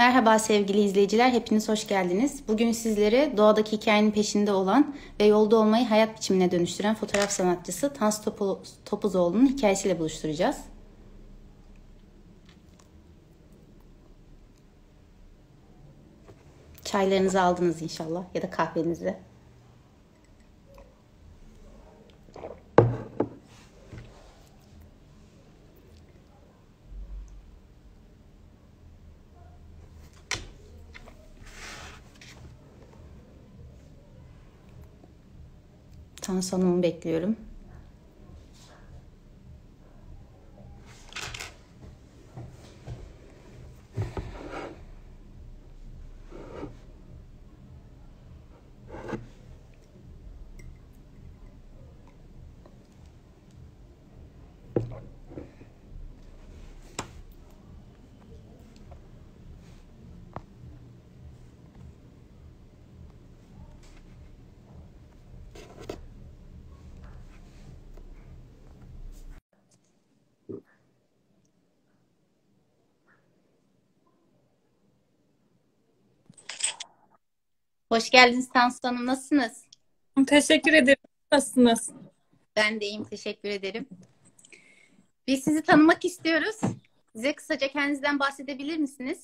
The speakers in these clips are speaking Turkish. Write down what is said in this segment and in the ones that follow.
Merhaba sevgili izleyiciler, hepiniz hoş geldiniz. Bugün sizlere doğadaki hikayenin peşinde olan ve yolda olmayı hayat biçimine dönüştüren fotoğraf sanatçısı Tans Topuzoğlu'nun hikayesiyle buluşturacağız. Çaylarınızı aldınız inşallah ya da kahvenizi. Tansu Hanım'ı bekliyorum. Hoş geldiniz Tansu Hanım. Nasılsınız? Teşekkür ederim. Nasılsınız? Ben de iyiyim. Teşekkür ederim. Biz sizi tanımak istiyoruz. Bize kısaca kendinizden bahsedebilir misiniz?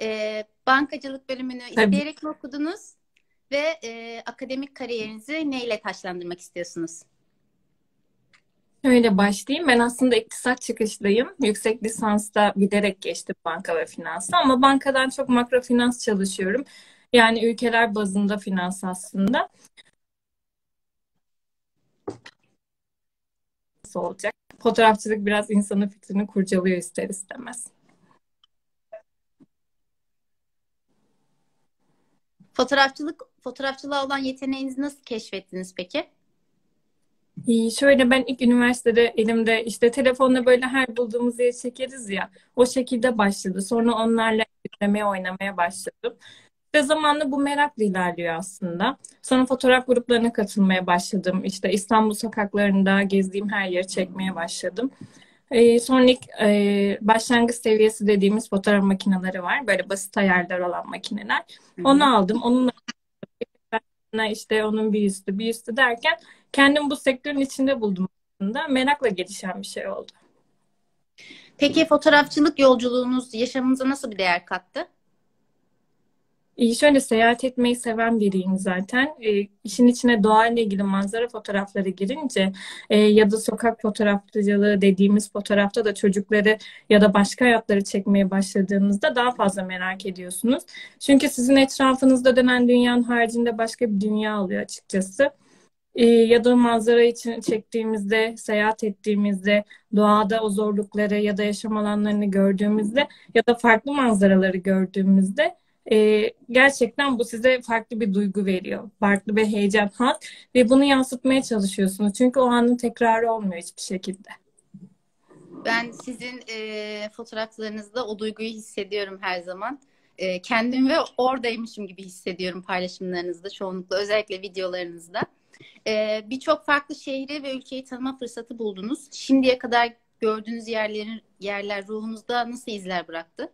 Ee, bankacılık bölümünü Tabii. isteyerek mi okudunuz? Ve e, akademik kariyerinizi neyle taşlandırmak istiyorsunuz? Şöyle başlayayım. Ben aslında iktisat çıkışlıyım. Yüksek lisansta giderek geçtim banka ve finansa ama bankadan çok makro finans çalışıyorum. Yani ülkeler bazında finans aslında. Nasıl olacak? Fotoğrafçılık biraz insanın fikrini kurcalıyor ister istemez. Fotoğrafçılık, fotoğrafçılığa olan yeteneğinizi nasıl keşfettiniz peki? İyi, şöyle ben ilk üniversitede elimde işte telefonla böyle her bulduğumuz yeri çekeriz ya. O şekilde başladı. Sonra onlarla izlemeye, oynamaya başladım. Ve zamanla bu merakla ilerliyor aslında. Sonra fotoğraf gruplarına katılmaya başladım. İşte İstanbul sokaklarında gezdiğim her yeri çekmeye başladım. Ee, sonra ilk e, başlangıç seviyesi dediğimiz fotoğraf makineleri var. Böyle basit ayarlar olan makineler. Onu aldım. Onunla işte onun bir üstü bir üstü derken kendim bu sektörün içinde buldum aslında. Merakla gelişen bir şey oldu. Peki fotoğrafçılık yolculuğunuz yaşamınıza nasıl bir değer kattı? İyi şöyle seyahat etmeyi seven biriyim zaten. E, işin içine doğayla ilgili manzara fotoğrafları girince e, ya da sokak fotoğrafçılığı dediğimiz fotoğrafta da çocukları ya da başka hayatları çekmeye başladığınızda daha fazla merak ediyorsunuz. Çünkü sizin etrafınızda dönen dünyanın haricinde başka bir dünya oluyor açıkçası. E, ya da manzara için çektiğimizde, seyahat ettiğimizde, doğada o zorlukları ya da yaşam alanlarını gördüğümüzde ya da farklı manzaraları gördüğümüzde e, gerçekten bu size farklı bir duygu veriyor. Farklı bir heyecan, haz ve bunu yansıtmaya çalışıyorsunuz. Çünkü o anın tekrarı olmuyor hiçbir şekilde. Ben sizin e, fotoğraflarınızda o duyguyu hissediyorum her zaman. E, kendim ve oradaymışım gibi hissediyorum paylaşımlarınızda çoğunlukla özellikle videolarınızda. E, Birçok farklı şehri ve ülkeyi tanıma fırsatı buldunuz. Şimdiye kadar gördüğünüz yerlerin yerler ruhunuzda nasıl izler bıraktı?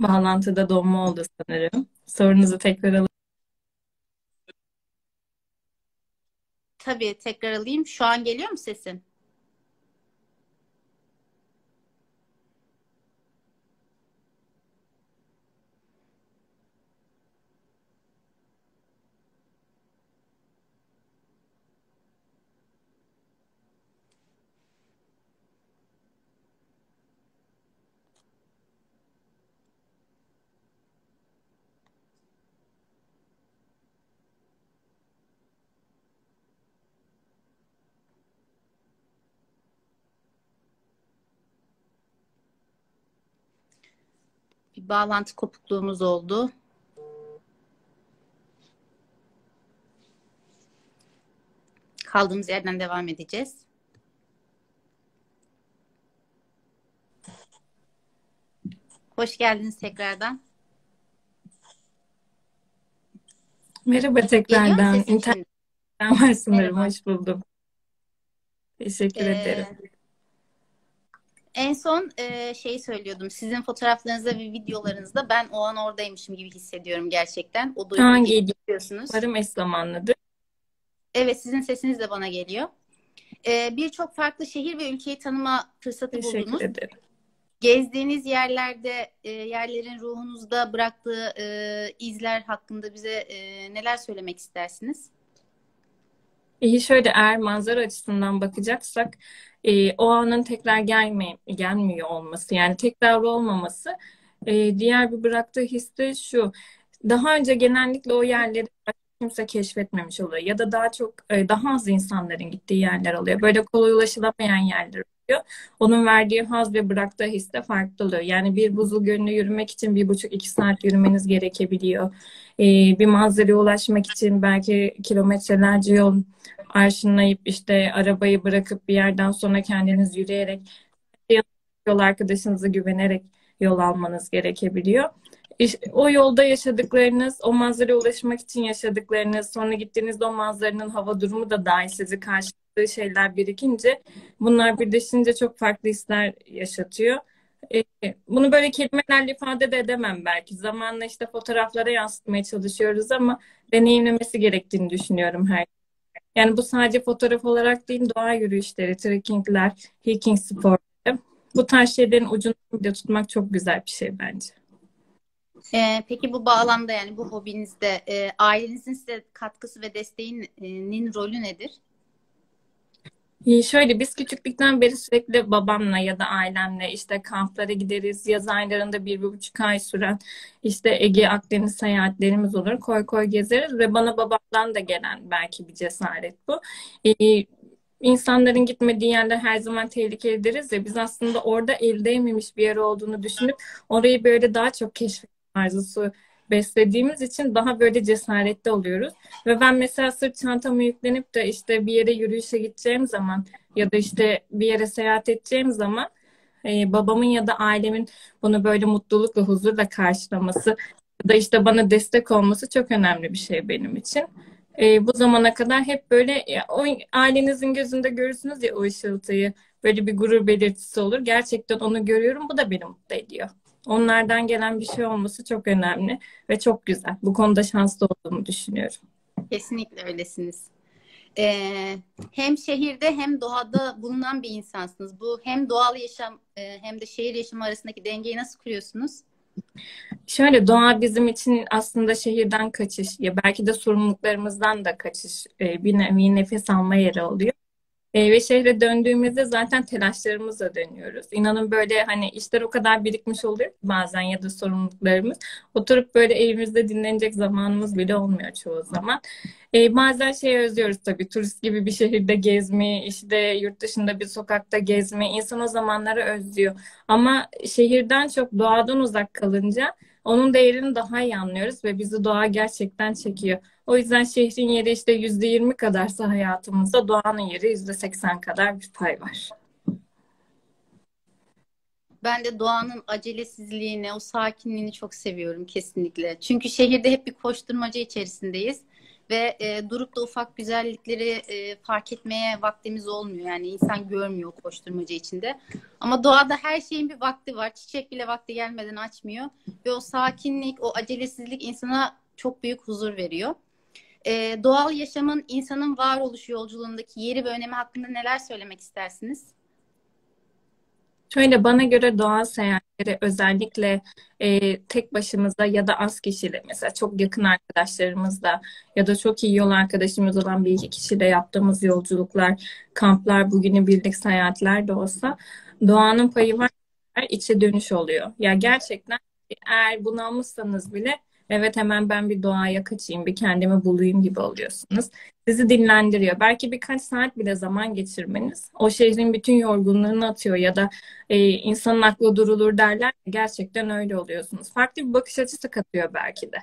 Bağlantıda donma oldu sanırım. Sorunuzu tekrar alayım. Tabii tekrar alayım. Şu an geliyor mu sesim? Bir bağlantı kopukluğumuz oldu. Kaldığımız yerden devam edeceğiz. Hoş geldiniz tekrardan. Merhaba tekrardan. İnternetten var sanırım. Hoş buldum. Teşekkür Ee, ederim. En son e, şey söylüyordum. Sizin fotoğraflarınızda ve videolarınızda ben o an oradaymışım gibi hissediyorum gerçekten. O duyguyu Hangi yaşıyorsunuz. Umarım eş zamanlıdır. Evet, sizin sesiniz de bana geliyor. Ee, birçok farklı şehir ve ülkeyi tanıma fırsatı Teşekkür buldunuz. ederim. Gezdiğiniz yerlerde e, yerlerin ruhunuzda bıraktığı e, izler hakkında bize e, neler söylemek istersiniz? İyi şöyle eğer manzara açısından bakacaksak e, o anın tekrar gelme, gelmiyor olması yani tekrar olmaması e, diğer bir bıraktığı his de şu daha önce genellikle o yerleri kimse keşfetmemiş oluyor ya da daha çok e, daha az insanların gittiği yerler oluyor. Böyle kolay ulaşılamayan yerler oluyor. Onun verdiği haz ve bıraktığı his de farklı oluyor. Yani bir buzul gölüne yürümek için bir buçuk iki saat yürümeniz gerekebiliyor. E, bir manzaraya ulaşmak için belki kilometrelerce yol arşınlayıp işte arabayı bırakıp bir yerden sonra kendiniz yürüyerek yol arkadaşınıza güvenerek yol almanız gerekebiliyor. İş- O yolda yaşadıklarınız, o manzaraya ulaşmak için yaşadıklarınız, sonra gittiğinizde o manzaranın hava durumu da dahil sizi karşıladığı şeyler birikince bunlar birleşince çok farklı hisler yaşatıyor. E, Bunu böyle kelimelerle ifade de edemem belki. Zamanla işte fotoğraflara yansıtmaya çalışıyoruz ama deneyimlemesi gerektiğini düşünüyorum her yani bu sadece fotoğraf olarak değil, doğa yürüyüşleri, trekkingler, hiking sporları. Bu tarz şeylerin ucunu bile tutmak çok güzel bir şey bence. Ee, peki bu bağlamda yani bu hobinizde e, ailenizin size katkısı ve desteğinin rolü nedir? İyi, Şöyle biz küçüklükten beri sürekli babamla ya da ailemle işte kamplara gideriz. Yaz aylarında bir, bir buçuk ay süren işte Ege Akdeniz seyahatlerimiz olur. Koy koy gezeriz ve bana babamdan da gelen belki bir cesaret bu. Ee, insanların gitmediği yerler her zaman tehlikeli deriz ya biz aslında orada el değmemiş bir yer olduğunu düşünüp orayı böyle daha çok keşfetme arzusu beslediğimiz için daha böyle cesaretli oluyoruz. Ve ben mesela sırt çantamı yüklenip de işte bir yere yürüyüşe gideceğim zaman ya da işte bir yere seyahat edeceğim zaman e, babamın ya da ailemin bunu böyle mutlulukla, huzurla karşılaması ya da işte bana destek olması çok önemli bir şey benim için. E, bu zamana kadar hep böyle ya, o ailenizin gözünde görürsünüz ya o ışıltıyı böyle bir gurur belirtisi olur. Gerçekten onu görüyorum. Bu da beni mutlu ediyor. Onlardan gelen bir şey olması çok önemli ve çok güzel. Bu konuda şanslı olduğumu düşünüyorum. Kesinlikle öylesiniz. Ee, hem şehirde hem doğada bulunan bir insansınız. Bu hem doğal yaşam e, hem de şehir yaşamı arasındaki dengeyi nasıl kuruyorsunuz? Şöyle doğa bizim için aslında şehirden kaçış ya belki de sorumluluklarımızdan da kaçış e, bir nevi nefes alma yeri oluyor. E, ve şehre döndüğümüzde zaten telaşlarımızla dönüyoruz. İnanın böyle hani işler o kadar birikmiş oluyor bazen ya da sorumluluklarımız. Oturup böyle evimizde dinlenecek zamanımız bile olmuyor çoğu zaman. E, bazen şey özlüyoruz tabii turist gibi bir şehirde gezmeyi, işte yurt dışında bir sokakta gezmeyi. İnsan o zamanları özlüyor. Ama şehirden çok doğadan uzak kalınca onun değerini daha iyi anlıyoruz ve bizi doğa gerçekten çekiyor. O yüzden şehrin yeri işte yüzde yirmi kadarsa hayatımızda doğanın yeri yüzde seksen kadar bir pay var. Ben de doğanın acelesizliğini, o sakinliğini çok seviyorum kesinlikle. Çünkü şehirde hep bir koşturmaca içerisindeyiz ve e, durup da ufak güzellikleri e, fark etmeye vaktimiz olmuyor. Yani insan görmüyor koşturmaca içinde. Ama doğada her şeyin bir vakti var. Çiçek bile vakti gelmeden açmıyor ve o sakinlik, o acelesizlik insana çok büyük huzur veriyor. E, doğal yaşamın insanın varoluş yolculuğundaki yeri ve önemi hakkında neler söylemek istersiniz? Şöyle bana göre doğal seyahatleri özellikle e, tek başımıza ya da az kişiyle mesela çok yakın arkadaşlarımızla ya da çok iyi yol arkadaşımız olan bir iki kişiyle yaptığımız yolculuklar, kamplar, bugünübirlik seyahatler de olsa doğanın payı var, içe dönüş oluyor. Ya gerçekten eğer bunalmışsanız bile evet hemen ben bir doğaya kaçayım, bir kendimi bulayım gibi oluyorsunuz. Sizi dinlendiriyor. Belki birkaç saat bile zaman geçirmeniz o şehrin bütün yorgunluğunu atıyor ya da e, insanın aklı durulur derler. Gerçekten öyle oluyorsunuz. Farklı bir bakış açısı katıyor belki de.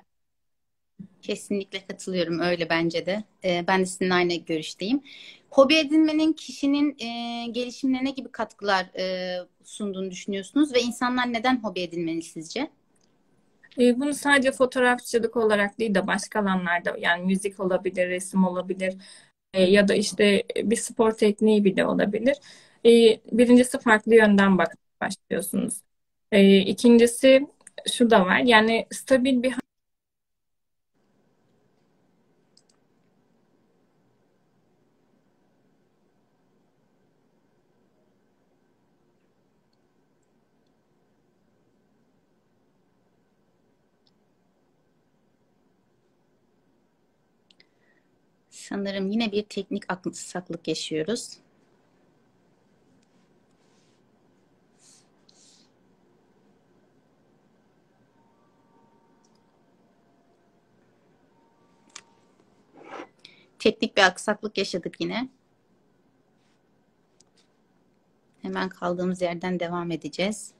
Kesinlikle katılıyorum öyle bence de. Ee, ben de sizinle aynı görüşteyim. Hobi edinmenin kişinin e, gelişimine ne gibi katkılar e, sunduğunu düşünüyorsunuz ve insanlar neden hobi edinmeli sizce? E, bunu sadece fotoğrafçılık olarak değil de başka alanlarda yani müzik olabilir, resim olabilir, e, ya da işte bir spor tekniği bile olabilir. E, birincisi farklı yönden bakmaya başlıyorsunuz. E, ikincisi şu da var. Yani stabil bir Sanırım yine bir teknik aksaklık yaşıyoruz. Teknik bir aksaklık yaşadık yine. Hemen kaldığımız yerden devam edeceğiz.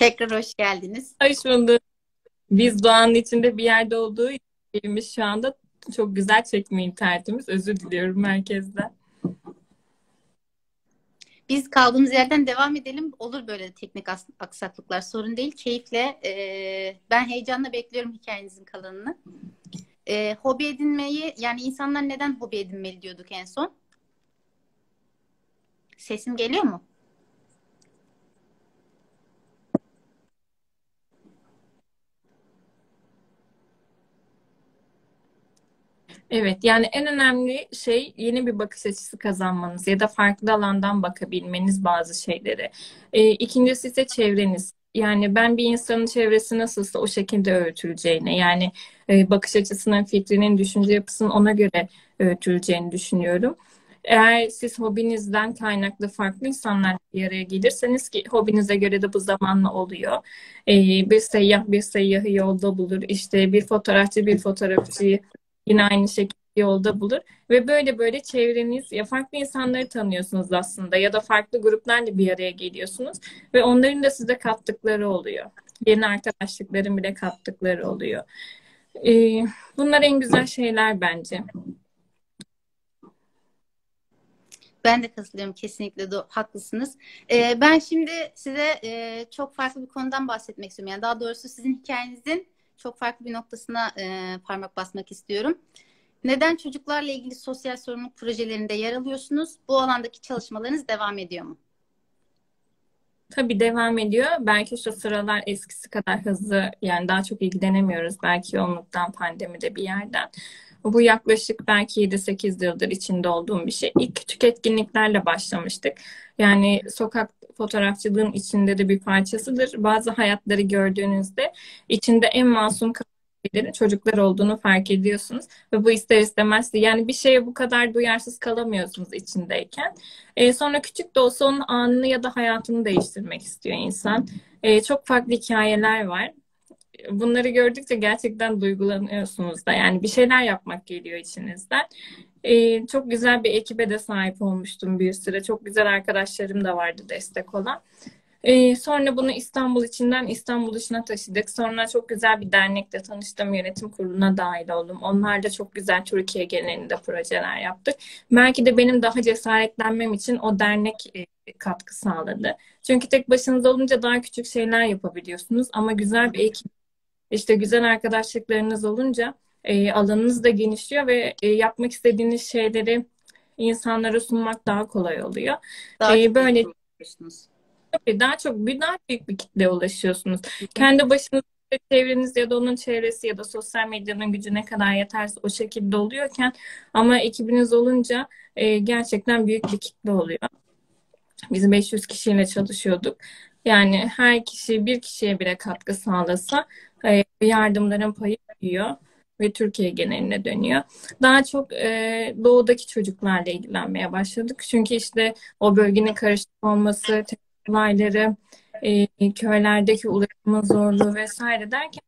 Tekrar hoş geldiniz. Hoş bulduk. Biz doğanın içinde bir yerde olduğu için evimiz şu anda çok güzel çekme internetimiz. Özür diliyorum merkezden. Biz kaldığımız yerden devam edelim. Olur böyle teknik aksaklıklar sorun değil. Keyifle e, ben heyecanla bekliyorum hikayenizin kalanını. E, hobi edinmeyi yani insanlar neden hobi edinmeli diyorduk en son. Sesim geliyor mu? Evet, yani en önemli şey yeni bir bakış açısı kazanmanız ya da farklı alandan bakabilmeniz bazı şeylere. E, ikincisi ise çevreniz. Yani ben bir insanın çevresi nasılsa o şekilde öğütüleceğine, yani e, bakış açısının, fikrinin, düşünce yapısının ona göre öğütüleceğini düşünüyorum. Eğer siz hobinizden kaynaklı farklı insanlar bir araya gelirseniz ki hobinize göre de bu zamanla oluyor. Ee, bir seyyah bir seyyahı yolda bulur. İşte bir fotoğrafçı bir fotoğrafçıyı Yine aynı şekilde yolda bulur ve böyle böyle çevreniz ya farklı insanları tanıyorsunuz aslında ya da farklı gruplarla bir araya geliyorsunuz ve onların da size kattıkları oluyor. Yeni arkadaşlıkların bile kattıkları oluyor. Ee, bunlar en güzel şeyler bence. Ben de katılıyorum kesinlikle de haklısınız. Ee, ben şimdi size e, çok farklı bir konudan bahsetmek istiyorum. Yani daha doğrusu sizin hikayenizin çok farklı bir noktasına e, parmak basmak istiyorum. Neden çocuklarla ilgili sosyal sorumluluk projelerinde yer alıyorsunuz? Bu alandaki çalışmalarınız devam ediyor mu? Tabii devam ediyor. Belki şu sıralar eskisi kadar hızlı yani daha çok ilgilenemiyoruz. Belki yoğunluktan, pandemide bir yerden. Bu yaklaşık belki 7-8 yıldır içinde olduğum bir şey. İlk küçük etkinliklerle başlamıştık. Yani sokak fotoğrafçılığın içinde de bir parçasıdır. Bazı hayatları gördüğünüzde içinde en masum şeylerin çocuklar olduğunu fark ediyorsunuz ve bu ister istemez yani bir şeye bu kadar duyarsız kalamıyorsunuz içindeyken. E, sonra küçük de olsa onun anını ya da hayatını değiştirmek istiyor insan. E, çok farklı hikayeler var. Bunları gördükçe gerçekten duygulanıyorsunuz da yani bir şeyler yapmak geliyor içinizden. Ee, çok güzel bir ekibe de sahip olmuştum bir süre. Çok güzel arkadaşlarım da vardı destek olan. Ee, sonra bunu İstanbul içinden İstanbul dışına taşıdık. Sonra çok güzel bir dernekle tanıştım. Yönetim kuruluna dahil oldum. Onlar da çok güzel Türkiye genelinde projeler yaptık. Belki de benim daha cesaretlenmem için o dernek e, katkı sağladı. Çünkü tek başınıza olunca daha küçük şeyler yapabiliyorsunuz. Ama güzel bir ekip, işte güzel arkadaşlıklarınız olunca e, alanınız da genişliyor ve e, yapmak istediğiniz şeyleri insanlara sunmak daha kolay oluyor. Daha e, böyle tabii daha çok bir daha büyük bir kitleye ulaşıyorsunuz. Kendi başınıza çevreniz ya da onun çevresi ya da sosyal medyanın gücü ne kadar yeterse o şekilde oluyorken ama ekibiniz olunca e, gerçekten büyük bir kitle oluyor. Biz 500 kişiyle çalışıyorduk. Yani her kişi bir kişiye bile katkı sağlasa e, yardımların payı büyüyor ve Türkiye geneline dönüyor. Daha çok e, doğudaki çocuklarla ilgilenmeye başladık. Çünkü işte o bölgenin karışık olması, olayları, e, köylerdeki ulaşımın zorluğu vesaire derken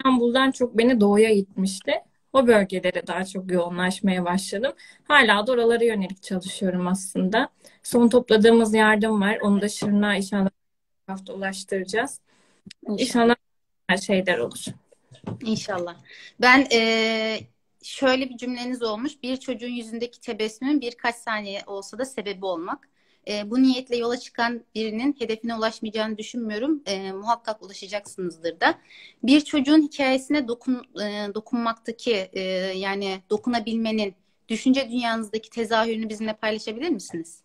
İstanbul'dan çok beni doğuya gitmişti. O bölgelere daha çok yoğunlaşmaya başladım. Hala da oralara yönelik çalışıyorum aslında. Son topladığımız yardım var. Onu da Şırnağa inşallah hafta ulaştıracağız. İnşallah, inşallah şeyler olur. İnşallah. Ben e, şöyle bir cümleniz olmuş. Bir çocuğun yüzündeki tebessümün birkaç saniye olsa da sebebi olmak. E, bu niyetle yola çıkan birinin hedefine ulaşmayacağını düşünmüyorum. E, muhakkak ulaşacaksınızdır da. Bir çocuğun hikayesine dokun, e, dokunmaktaki e, yani dokunabilmenin düşünce dünyanızdaki tezahürünü bizimle paylaşabilir misiniz?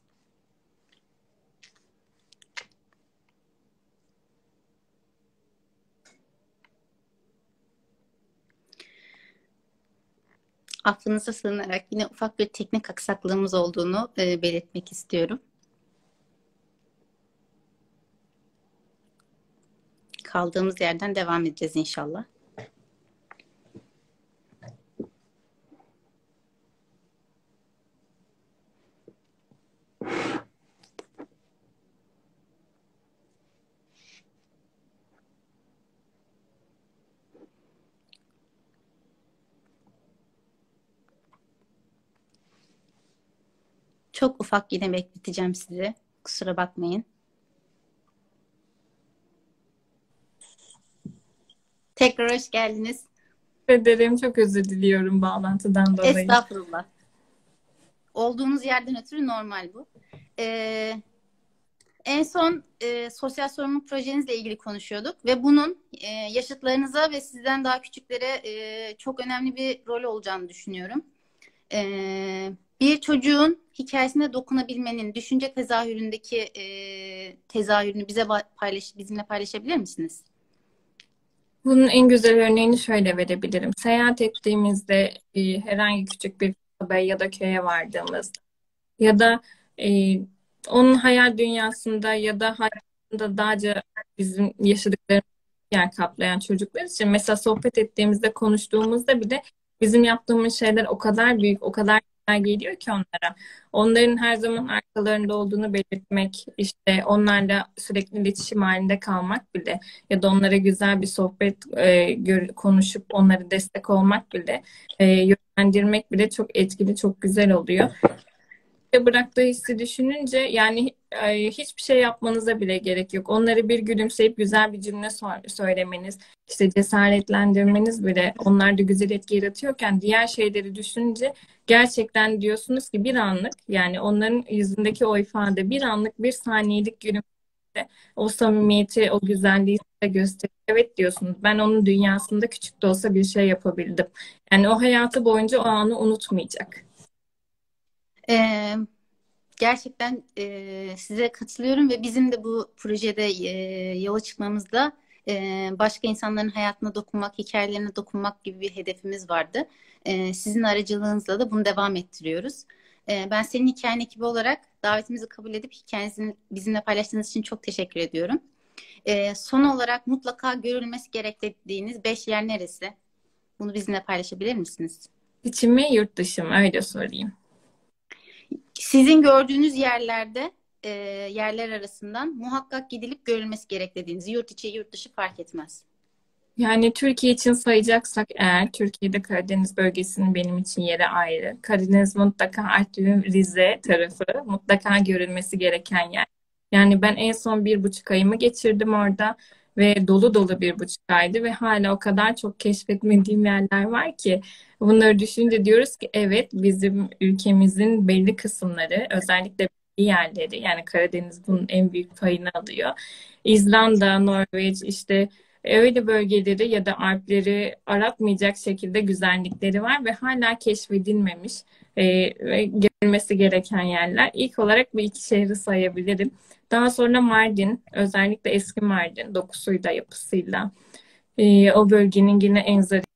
Affınıza sığınarak yine ufak bir teknik aksaklığımız olduğunu e, belirtmek istiyorum. Kaldığımız yerden devam edeceğiz inşallah. Çok ufak yine bekleteceğim sizi. Kusura bakmayın. Tekrar hoş geldiniz. ederim. Çok özür diliyorum bağlantıdan dolayı. Estağfurullah. Olduğunuz yerden ötürü normal bu. Ee, en son e, sosyal sorumluluk projenizle ilgili konuşuyorduk ve bunun e, yaşıtlarınıza ve sizden daha küçüklere e, çok önemli bir rol olacağını düşünüyorum. E, bir çocuğun hikayesine dokunabilmenin düşünce tezahüründeki e, tezahürünü bize paylaş, bizimle paylaşabilir misiniz? Bunun en güzel örneğini şöyle verebilirim. Seyahat ettiğimizde e, herhangi küçük bir kasabaya ya da köye vardığımızda ya da e, onun hayal dünyasında ya da hayatında dağca bizim yaşadıklarımız yer kaplayan çocuklar için mesela sohbet ettiğimizde konuştuğumuzda bile bizim yaptığımız şeyler o kadar büyük, o kadar geliyor ki onlara. Onların her zaman arkalarında olduğunu belirtmek, işte onlarla sürekli iletişim halinde kalmak bile ya da onlara güzel bir sohbet e, konuşup onlara destek olmak bile e, yönlendirmek bile çok etkili, çok güzel oluyor bıraktığı hissi düşününce yani hiçbir şey yapmanıza bile gerek yok. Onları bir gülümseyip güzel bir cümle söylemeniz, işte cesaretlendirmeniz bile onlarda güzel etki yaratıyorken diğer şeyleri düşününce gerçekten diyorsunuz ki bir anlık yani onların yüzündeki o ifade bir anlık bir saniyelik gülümsemede o samimiyeti, o güzelliği size gösteriyor. Evet diyorsunuz. Ben onun dünyasında küçük de olsa bir şey yapabildim. Yani o hayatı boyunca o anı unutmayacak. Ee, gerçekten e, size katılıyorum ve bizim de bu projede e, yola çıkmamızda e, başka insanların hayatına dokunmak, hikayelerine dokunmak gibi bir hedefimiz vardı. E, sizin aracılığınızla da bunu devam ettiriyoruz. E, ben senin hikayen ekibi olarak davetimizi kabul edip hikayenizi bizimle paylaştığınız için çok teşekkür ediyorum. E, son olarak mutlaka görülmesi gerektiğiniz beş yer neresi? Bunu bizimle paylaşabilir misiniz? İçim mi yurt dışı mı öyle sorayım. Sizin gördüğünüz yerlerde e, yerler arasından muhakkak gidilip görülmesi gerek dediğiniz yurt içi yurt dışı fark etmez. Yani Türkiye için sayacaksak eğer Türkiye'de Karadeniz bölgesinin benim için yeri ayrı. Karadeniz mutlaka Artvin, Rize tarafı mutlaka görülmesi gereken yer. Yani ben en son bir buçuk ayımı geçirdim orada ve dolu dolu bir buçuk aydı ve hala o kadar çok keşfetmediğim yerler var ki bunları düşünce diyoruz ki evet bizim ülkemizin belli kısımları özellikle yerleri yani Karadeniz bunun en büyük payını alıyor. İzlanda, Norveç işte öyle bölgeleri ya da Alpleri aratmayacak şekilde güzellikleri var ve hala keşfedilmemiş e, ve görülmesi gereken yerler. İlk olarak bu iki şehri sayabilirim. Daha sonra Mardin, özellikle eski Mardin dokusuyla, yapısıyla e, o bölgenin yine en zarif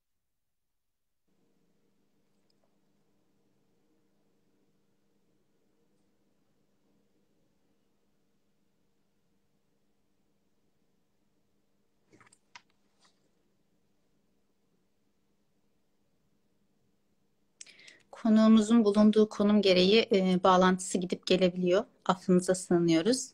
Konuğumuzun bulunduğu konum gereği e, bağlantısı gidip gelebiliyor. Affınıza sığınıyoruz.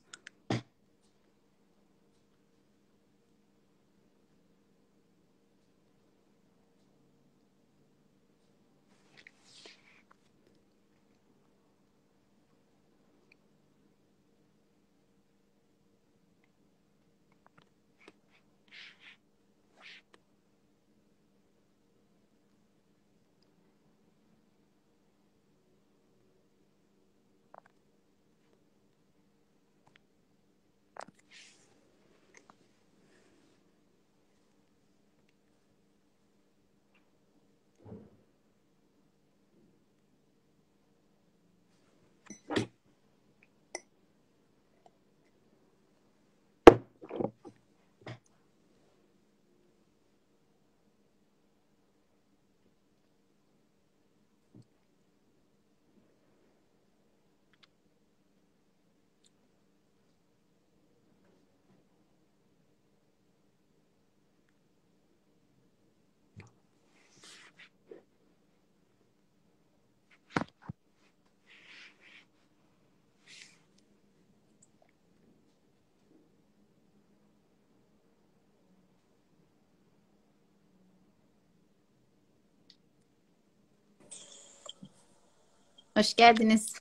Hoş geldiniz.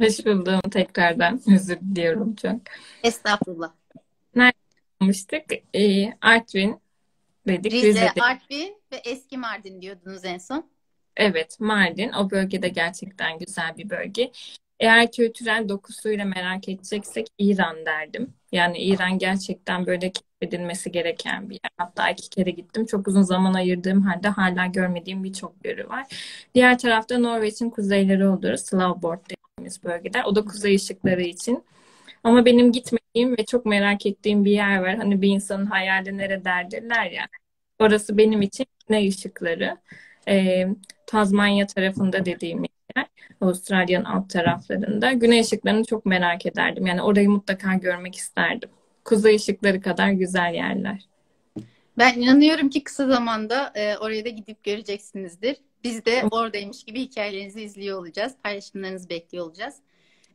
Hoş buldum tekrardan. Özür diliyorum çok. Estağfurullah. Nerede kalmıştık? Ee, Artvin dedik. Rize, Rize'de. Artvin ve eski Mardin diyordunuz en son. Evet, Mardin. O bölgede gerçekten güzel bir bölge. Eğer kültürel dokusuyla merak edeceksek İran derdim. Yani İran gerçekten böyle keşfedilmesi gereken bir yer. Hatta iki kere gittim. Çok uzun zaman ayırdığım halde hala görmediğim birçok yeri var. Diğer tarafta Norveç'in kuzeyleri olur. Svalbard dediğimiz bölgeler. O da kuzey ışıkları için. Ama benim gitmediğim ve çok merak ettiğim bir yer var. Hani bir insanın hayali nerelerdirler ya. Orası benim için güney ışıkları. Ee, Tazmanya tarafında dediğim yer. Avustralya'nın alt taraflarında. Güney ışıklarını çok merak ederdim. Yani orayı mutlaka görmek isterdim. Kuzey ışıkları kadar güzel yerler. Ben inanıyorum ki kısa zamanda e, oraya da gidip göreceksinizdir. Biz de oradaymış gibi hikayelerinizi izliyor olacağız. Paylaşımlarınızı bekliyor olacağız.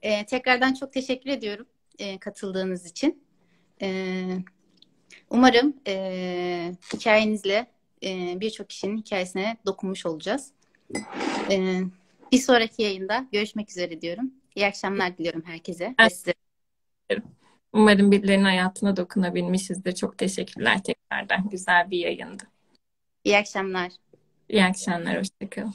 E, tekrardan çok teşekkür ediyorum e, katıldığınız için. E, umarım e, hikayenizle e, birçok kişinin hikayesine dokunmuş olacağız. E, bir sonraki yayında görüşmek üzere diyorum. İyi akşamlar diliyorum herkese ve size. Umarım birilerinin hayatına dokunabilmişizdir. Çok teşekkürler tekrardan. Güzel bir yayındı. İyi akşamlar. İyi akşamlar. Hoşçakalın.